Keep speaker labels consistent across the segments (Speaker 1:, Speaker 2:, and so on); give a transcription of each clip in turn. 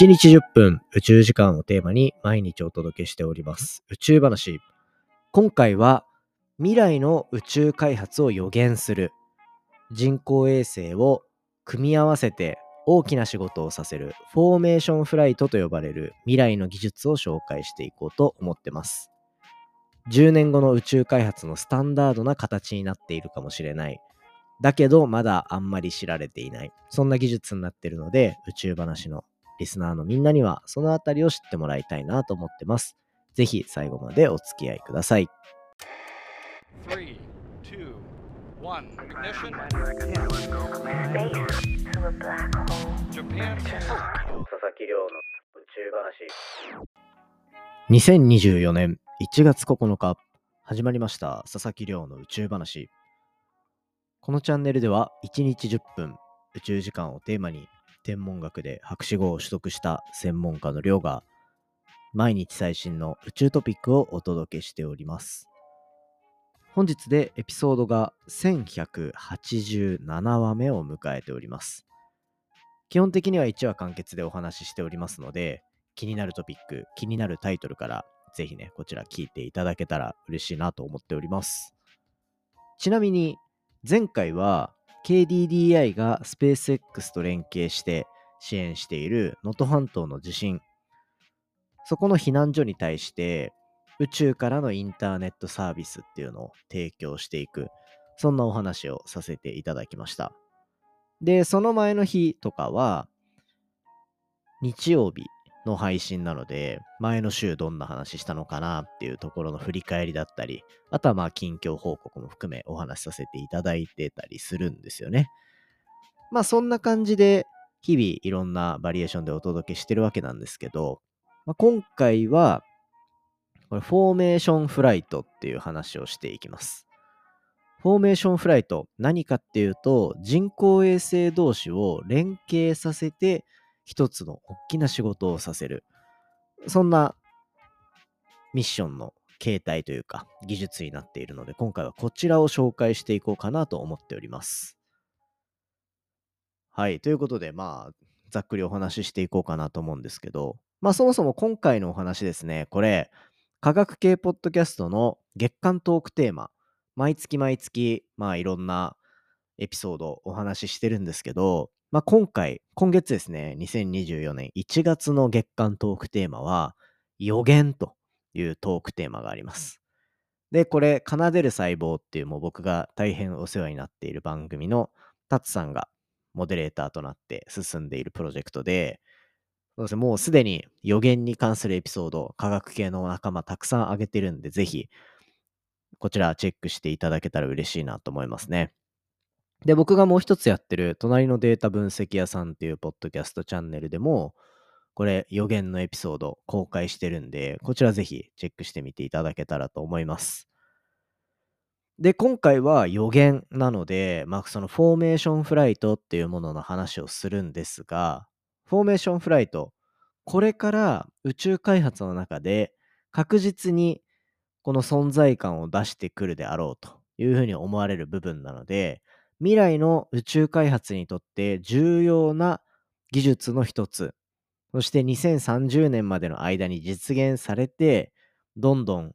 Speaker 1: 1日10分宇宙時間をテーマに毎日お届けしております。宇宙話。今回は未来の宇宙開発を予言する。人工衛星を組み合わせて大きな仕事をさせる。フォーメーションフライトと呼ばれる。未来の技術を紹介していこうと思ってます。10年後の宇宙開発のスタンダードな形になっているかもしれない。だけどまだあんまり知られていないそんな技術になっているので宇宙話のリスナーのみんなにはそのあたりを知ってもらいたいなと思ってますぜひ最後までお付き合いください
Speaker 2: Three, two, one. Ignition. Japan.
Speaker 1: 佐々木亮の宇宙話2024年1月9日始まりました佐々木亮の宇宙話このチャンネルでは1日10分宇宙時間をテーマに天文学で博士号を取得した専門家の亮が毎日最新の宇宙トピックをお届けしております本日でエピソードが1187話目を迎えております基本的には1話完結でお話ししておりますので、気になるトピック、気になるタイトルから、ぜひね、こちら聞いていただけたら嬉しいなと思っております。ちなみに、前回は KDDI がスペース X と連携して支援している能登半島の地震、そこの避難所に対して、宇宙からのインターネットサービスっていうのを提供していく、そんなお話をさせていただきました。で、その前の日とかは、日曜日の配信なので、前の週どんな話したのかなっていうところの振り返りだったり、あとはまあ近況報告も含めお話しさせていただいてたりするんですよね。まあそんな感じで、日々いろんなバリエーションでお届けしてるわけなんですけど、まあ、今回は、これフォーメーションフライトっていう話をしていきます。フォーメーションフライト、何かっていうと、人工衛星同士を連携させて、一つの大きな仕事をさせる。そんなミッションの形態というか、技術になっているので、今回はこちらを紹介していこうかなと思っております。はい、ということで、まあ、ざっくりお話ししていこうかなと思うんですけど、まあ、そもそも今回のお話ですね、これ、科学系ポッドキャストの月間トークテーマ、毎月毎月、まあいろんなエピソードお話ししてるんですけど、まあ今回、今月ですね、2024年1月の月間トークテーマは、予言というトークテーマがあります。で、これ、奏でる細胞っていうもう僕が大変お世話になっている番組のタツさんがモデレーターとなって進んでいるプロジェクトで、そうですね、もうすでに予言に関するエピソード、科学系の仲間たくさん上げてるんで、ぜひこちらチェックしていただけたら嬉しいなと思いますね。で、僕がもう一つやってる、隣のデータ分析屋さんっていうポッドキャストチャンネルでも、これ予言のエピソード公開してるんで、こちらぜひチェックしてみていただけたらと思います。で、今回は予言なので、まあそのフォーメーションフライトっていうものの話をするんですが、フォーメーションフライト、これから宇宙開発の中で確実にこの存在感を出してくるであろうというふうに思われる部分なので、未来の宇宙開発にとって重要な技術の一つ、そして2030年までの間に実現されて、どんどん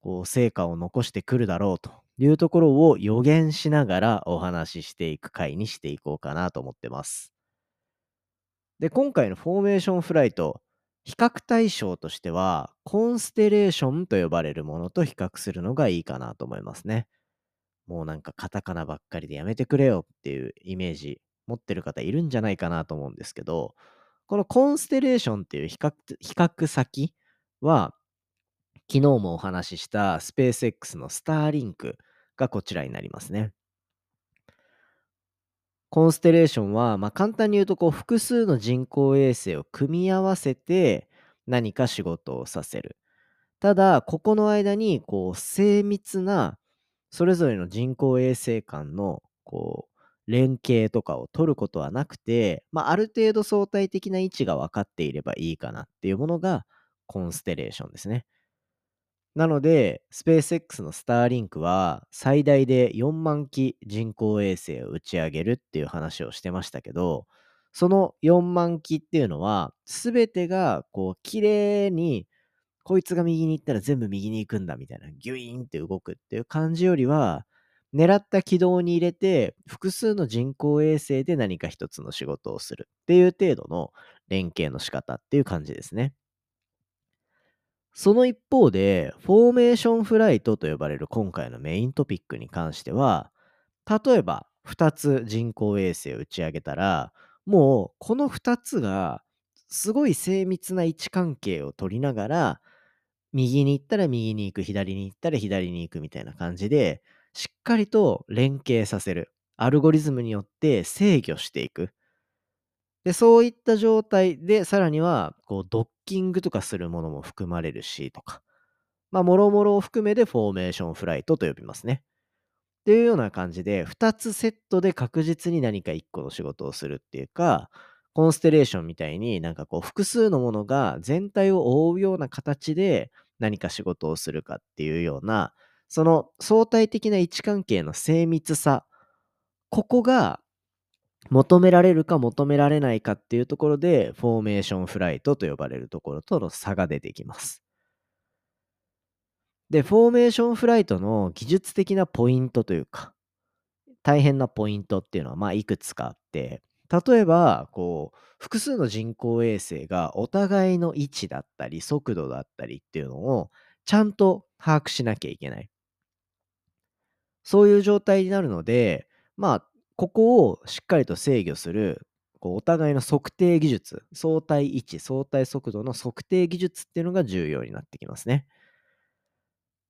Speaker 1: こう成果を残してくるだろうというところを予言しながらお話ししていく回にしていこうかなと思ってます。で、今回のフォーメーションフライト、比較対象としては、コンステレーションと呼ばれるものと比較するのがいいかなと思いますね。もうなんかカタカナばっかりでやめてくれよっていうイメージ持ってる方いるんじゃないかなと思うんですけど、このコンステレーションっていう比較比較先は、昨日もお話ししたスペース X のスターリンクがこちらになりますね。コンステレーションは、まあ、簡単に言うとこう複数の人工衛星を組み合わせて何か仕事をさせる。ただ、ここの間にこう精密なそれぞれの人工衛星間のこう連携とかを取ることはなくて、まあ、ある程度相対的な位置が分かっていればいいかなっていうものがコンステレーションですね。なので、スペース X のスターリンクは最大で4万機人工衛星を打ち上げるっていう話をしてましたけど、その4万機っていうのは、すべてがこう綺麗に、こいつが右に行ったら全部右に行くんだみたいな、ギュイーンって動くっていう感じよりは、狙った軌道に入れて、複数の人工衛星で何か一つの仕事をするっていう程度の連携の仕方っていう感じですね。その一方で、フォーメーションフライトと呼ばれる今回のメイントピックに関しては、例えば2つ人工衛星を打ち上げたら、もうこの2つがすごい精密な位置関係を取りながら、右に行ったら右に行く、左に行ったら左に行くみたいな感じで、しっかりと連携させる。アルゴリズムによって制御していく。で、そういった状態で、さらには、こう、ドッキングとかするものも含まれるし、とか。まあ、もろもろを含めてフォーメーションフライトと呼びますね。っていうような感じで、2つセットで確実に何か1個の仕事をするっていうか、コンステレーションみたいになんかこう複数のものが全体を覆うような形で何か仕事をするかっていうような、その相対的な位置関係の精密さ、ここが求められるか求められないかっていうところで、フォーメーションフライトと呼ばれるところとの差が出てきます。で、フォーメーションフライトの技術的なポイントというか、大変なポイントっていうのは、まあ、いくつかあって、例えば、こう、複数の人工衛星がお互いの位置だったり、速度だったりっていうのを、ちゃんと把握しなきゃいけない。そういう状態になるので、まあ、ここをしっかりと制御する、こうお互いの測定技術、相対位置、相対速度の測定技術っていうのが重要になってきますね。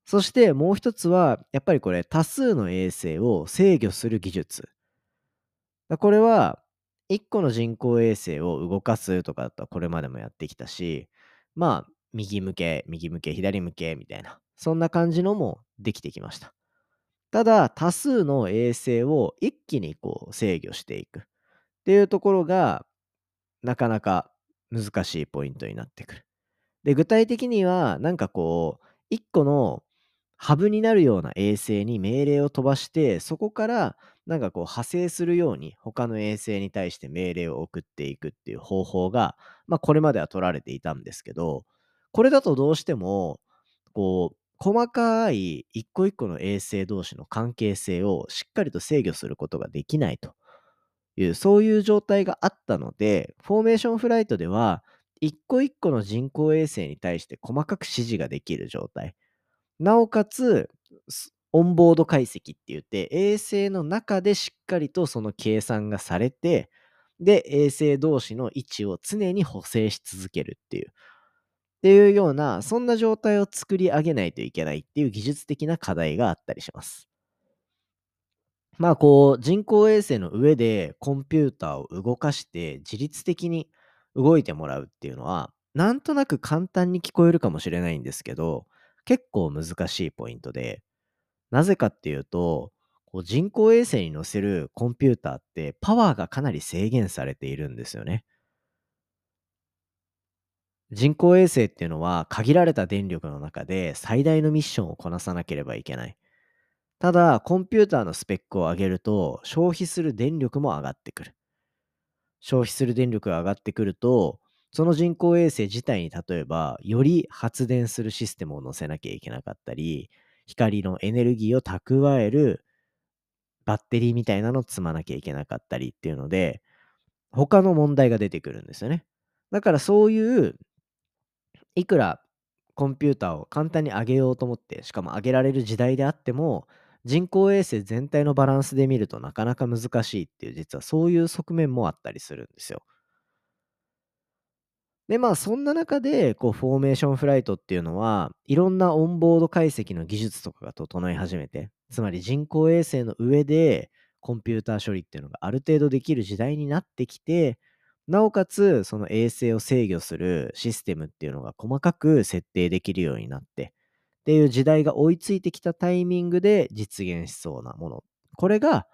Speaker 1: そしてもう一つは、やっぱりこれ多数の衛星を制御する技術。これは、1個の人工衛星を動かすとかだったらこれまでもやってきたし、まあ、右向け、右向け、左向けみたいな、そんな感じのもできてきました。ただ、多数の衛星を一気にこう制御していくっていうところが、なかなか難しいポイントになってくる。で、具体的には、なんかこう、一個のハブになるような衛星に命令を飛ばして、そこからなんかこう派生するように他の衛星に対して命令を送っていくっていう方法が、まあこれまでは取られていたんですけど、これだとどうしても、こう、細かい一個一個の衛星同士の関係性をしっかりと制御することができないという、そういう状態があったので、フォーメーションフライトでは、一個一個の人工衛星に対して細かく指示ができる状態。なおかつ、オンボード解析って言って、衛星の中でしっかりとその計算がされて、で、衛星同士の位置を常に補正し続けるっていう。っていうような、そんな状態を作り上げないといけないっていう技術的な課題があったりします。まあこう、人工衛星の上でコンピューターを動かして自律的に動いてもらうっていうのは、なんとなく簡単に聞こえるかもしれないんですけど、結構難しいポイントで、なぜかっていうと、こう人工衛星に載せるコンピューターってパワーがかなり制限されているんですよね。人工衛星っていうのは限られた電力の中で最大のミッションをこなさなければいけない。ただ、コンピューターのスペックを上げると消費する電力も上がってくる。消費する電力が上がってくると、その人工衛星自体に例えば、より発電するシステムを載せなきゃいけなかったり、光のエネルギーを蓄えるバッテリーみたいなのを積まなきゃいけなかったりっていうので、他の問題が出てくるんですよね。だからそういう、いくらコンピューターを簡単に上げようと思って、しかも上げられる時代であっても、人工衛星全体のバランスで見るとなかなか難しいっていう、実はそういう側面もあったりするんですよ。で、まあそんな中で、こう、フォーメーションフライトっていうのは、いろんなオンボード解析の技術とかが整い始めて、つまり人工衛星の上でコンピューター処理っていうのがある程度できる時代になってきて、なおかつ、その衛星を制御するシステムっていうのが細かく設定できるようになって、っていう時代が追いついてきたタイミングで実現しそうなもの。これが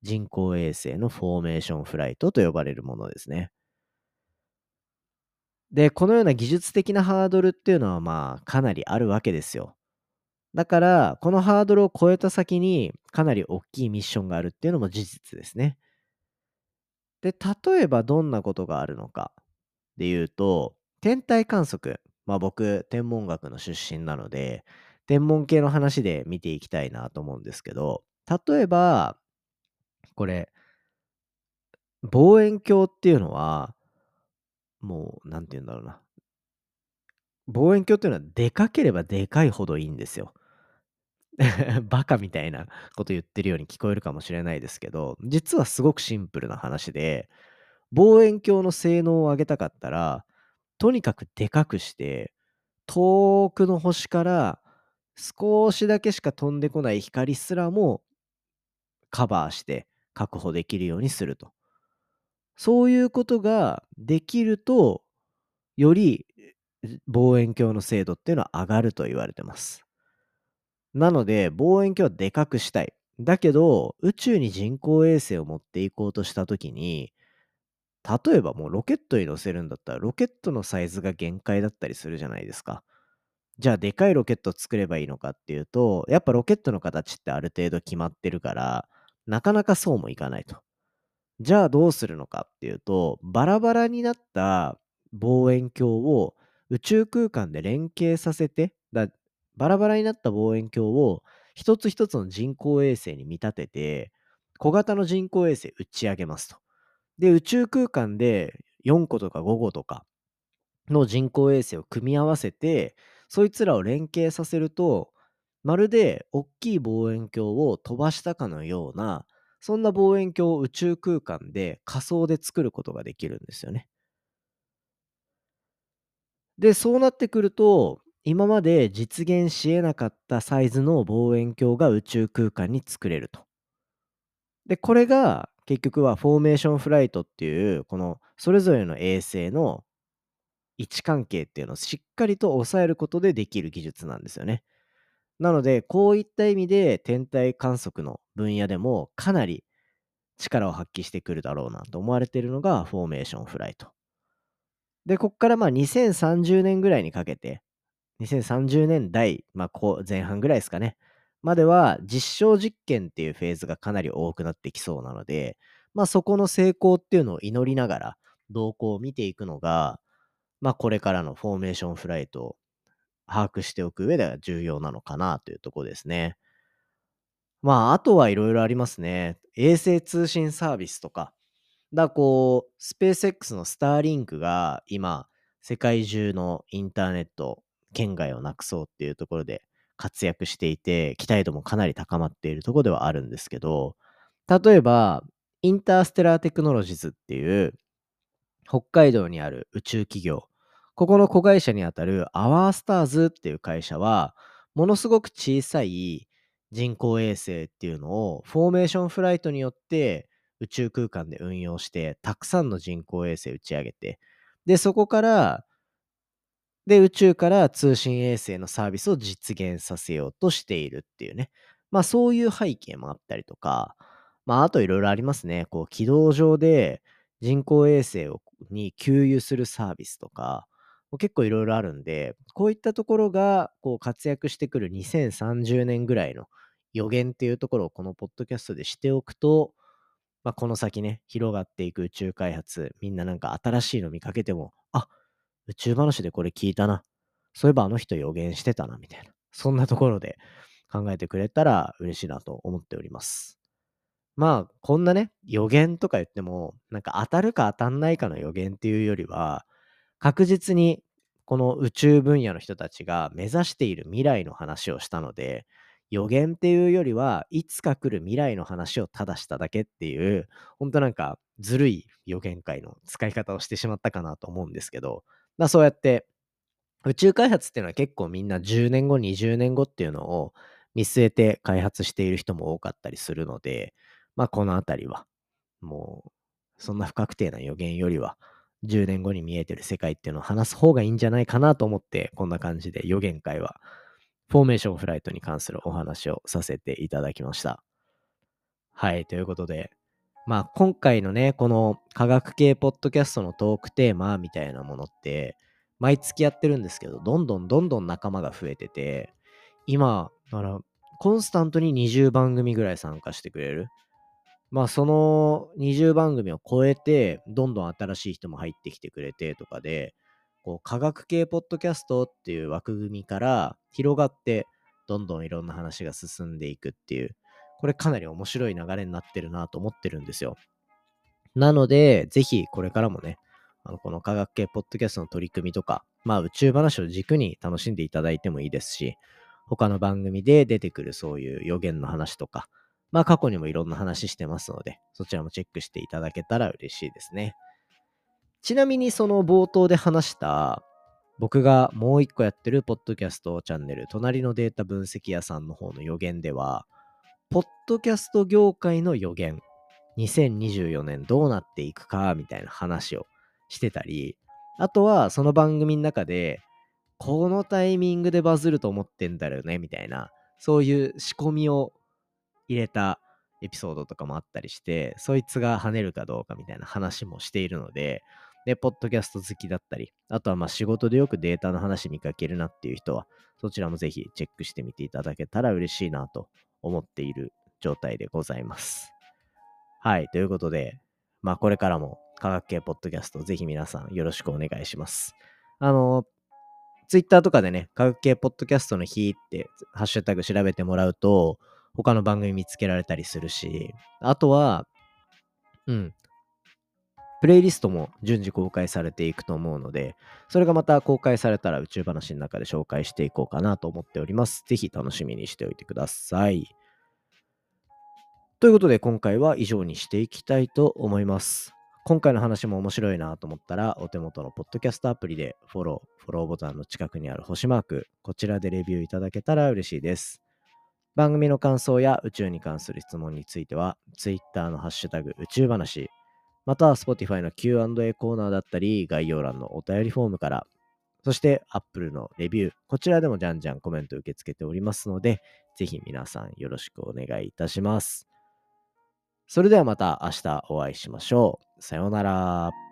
Speaker 1: 人工衛星のフォーメーションフライトと呼ばれるものですね。で、このような技術的なハードルっていうのはまあかなりあるわけですよ。だから、このハードルを超えた先にかなり大きいミッションがあるっていうのも事実ですね。で、例えばどんなことがあるのかで言うと、天体観測。まあ僕、天文学の出身なので、天文系の話で見ていきたいなと思うんですけど、例えば、これ、望遠鏡っていうのは、もう、なんて言うんだろうな。望遠鏡っていうのはでかければでかいほどいいんですよ。バカみたいなこと言ってるように聞こえるかもしれないですけど、実はすごくシンプルな話で、望遠鏡の性能を上げたかったら、とにかくでかくして、遠くの星から少しだけしか飛んでこない光すらもカバーして確保できるようにすると。そういうことができると、より望遠鏡の精度っていうのは上がると言われてます。なので、望遠鏡はでかくしたい。だけど、宇宙に人工衛星を持っていこうとしたときに、例えばもうロケットに乗せるんだったら、ロケットのサイズが限界だったりするじゃないですか。じゃあ、でかいロケットを作ればいいのかっていうと、やっぱロケットの形ってある程度決まってるから、なかなかそうもいかないと。じゃあどうするのかっていうと、バラバラになった望遠鏡を宇宙空間で連携させて、だバラバラになった望遠鏡を一つ一つの人工衛星に見立てて、小型の人工衛星打ち上げますと。で、宇宙空間で4個とか5個とかの人工衛星を組み合わせて、そいつらを連携させると、まるで大きい望遠鏡を飛ばしたかのような、そんな望遠鏡を宇宙空間で仮想で作ることができるんですよね。で、そうなってくると、今まで実現し得なかったサイズの望遠鏡が宇宙空間に作れると。で、これが結局はフォーメーションフライトっていう、このそれぞれの衛星の位置関係っていうのをしっかりと抑えることでできる技術なんですよね。なので、こういった意味で天体観測の分野でもかなり力を発揮してくるだろうなと思われているのがフォーメーションフライト。で、こっからまあ2030年ぐらいにかけて、2030年代、まあ前半ぐらいですかね、までは実証実験っていうフェーズがかなり多くなってきそうなので、まあそこの成功っていうのを祈りながら動向を見ていくのが、まあこれからのフォーメーションフライト把握しておく上では重要なのかなというところですね。まああとはいろいろありますね。衛星通信サービスとか、だこう、スペース X のスターリンクが今、世界中のインターネット圏外をなくそうっていうところで活躍していて、期待度もかなり高まっているところではあるんですけど、例えば、インターステラーテクノロジーズっていう、北海道にある宇宙企業、ここの子会社にあたるアワースターズっていう会社は、ものすごく小さい人工衛星っていうのをフォーメーションフライトによって宇宙空間で運用して、たくさんの人工衛星打ち上げて、で、そこから、で、宇宙から通信衛星のサービスを実現させようとしているっていうね。まあそういう背景もあったりとか、まああといろいろありますね。こう軌道上で人工衛星をに給油するサービスとか、結構いろいろあるんで、こういったところがこう活躍してくる2030年ぐらいの予言っていうところをこのポッドキャストでしておくと、まあ、この先ね、広がっていく宇宙開発、みんななんか新しいの見かけても、あ宇宙話でこれ聞いたな。そういえばあの人予言してたな、みたいな。そんなところで考えてくれたら嬉しいなと思っております。まあ、こんなね、予言とか言っても、なんか当たるか当たんないかの予言っていうよりは、確実にこの宇宙分野の人たちが目指している未来の話をしたので、予言っていうよりは、いつか来る未来の話をただしただけっていう、ほんとなんかずるい予言会の使い方をしてしまったかなと思うんですけど、まあそうやって宇宙開発っていうのは結構みんな10年後、20年後っていうのを見据えて開発している人も多かったりするので、まあこのあたりは、もうそんな不確定な予言よりは、10年後に見えてる世界っていうのを話す方がいいんじゃないかなと思って、こんな感じで予言会は、フォーメーションフライトに関するお話をさせていただきました。はい、ということで、まあ今回のね、この科学系ポッドキャストのトークテーマみたいなものって、毎月やってるんですけど、どんどんどんどん仲間が増えてて、今、だから、コンスタントに20番組ぐらい参加してくれる。まあ、その20番組を超えて、どんどん新しい人も入ってきてくれてとかで、こう、科学系ポッドキャストっていう枠組みから広がって、どんどんいろんな話が進んでいくっていう、これかなり面白い流れになってるなと思ってるんですよ。なので、ぜひこれからもね、あのこの科学系ポッドキャストの取り組みとか、まあ宇宙話を軸に楽しんでいただいてもいいですし、他の番組で出てくるそういう予言の話とか、まあ過去にもいろんな話してますので、そちらもチェックしていただけたら嬉しいですね。ちなみにその冒頭で話した、僕がもう一個やってるポッドキャストチャンネル、隣のデータ分析屋さんの方の予言では、ポッドキャスト業界の予言、2024年どうなっていくか、みたいな話をしてたり、あとはその番組の中で、このタイミングでバズると思ってんだよね、みたいな、そういう仕込みを入れたエピソードとかもあったりして、そいつが跳ねるかどうかみたいな話もしているので、で、ポッドキャスト好きだったり、あとはまあ仕事でよくデータの話見かけるなっていう人は、そちらもぜひチェックしてみていただけたら嬉しいなと思っている状態でございます。はい、ということで、まあこれからも科学系ポッドキャストぜひ皆さんよろしくお願いします。あの、ツイッターとかでね、科学系ポッドキャストの日ってハッシュタグ調べてもらうと、他の番組見つけられたりするし、あとは、うん、プレイリストも順次公開されていくと思うので、それがまた公開されたら宇宙話の中で紹介していこうかなと思っております。ぜひ楽しみにしておいてください。ということで今回は以上にしていきたいと思います。今回の話も面白いなと思ったら、お手元のポッドキャストアプリでフォロー、フォローボタンの近くにある星マーク、こちらでレビューいただけたら嬉しいです。番組の感想や宇宙に関する質問については、Twitter のハッシュタグ宇宙話、または Spotify の Q&A コーナーだったり、概要欄のお便りフォームから、そして Apple のレビュー、こちらでもじゃんじゃんコメント受け付けておりますので、ぜひ皆さんよろしくお願いいたします。それではまた明日お会いしましょう。さようなら。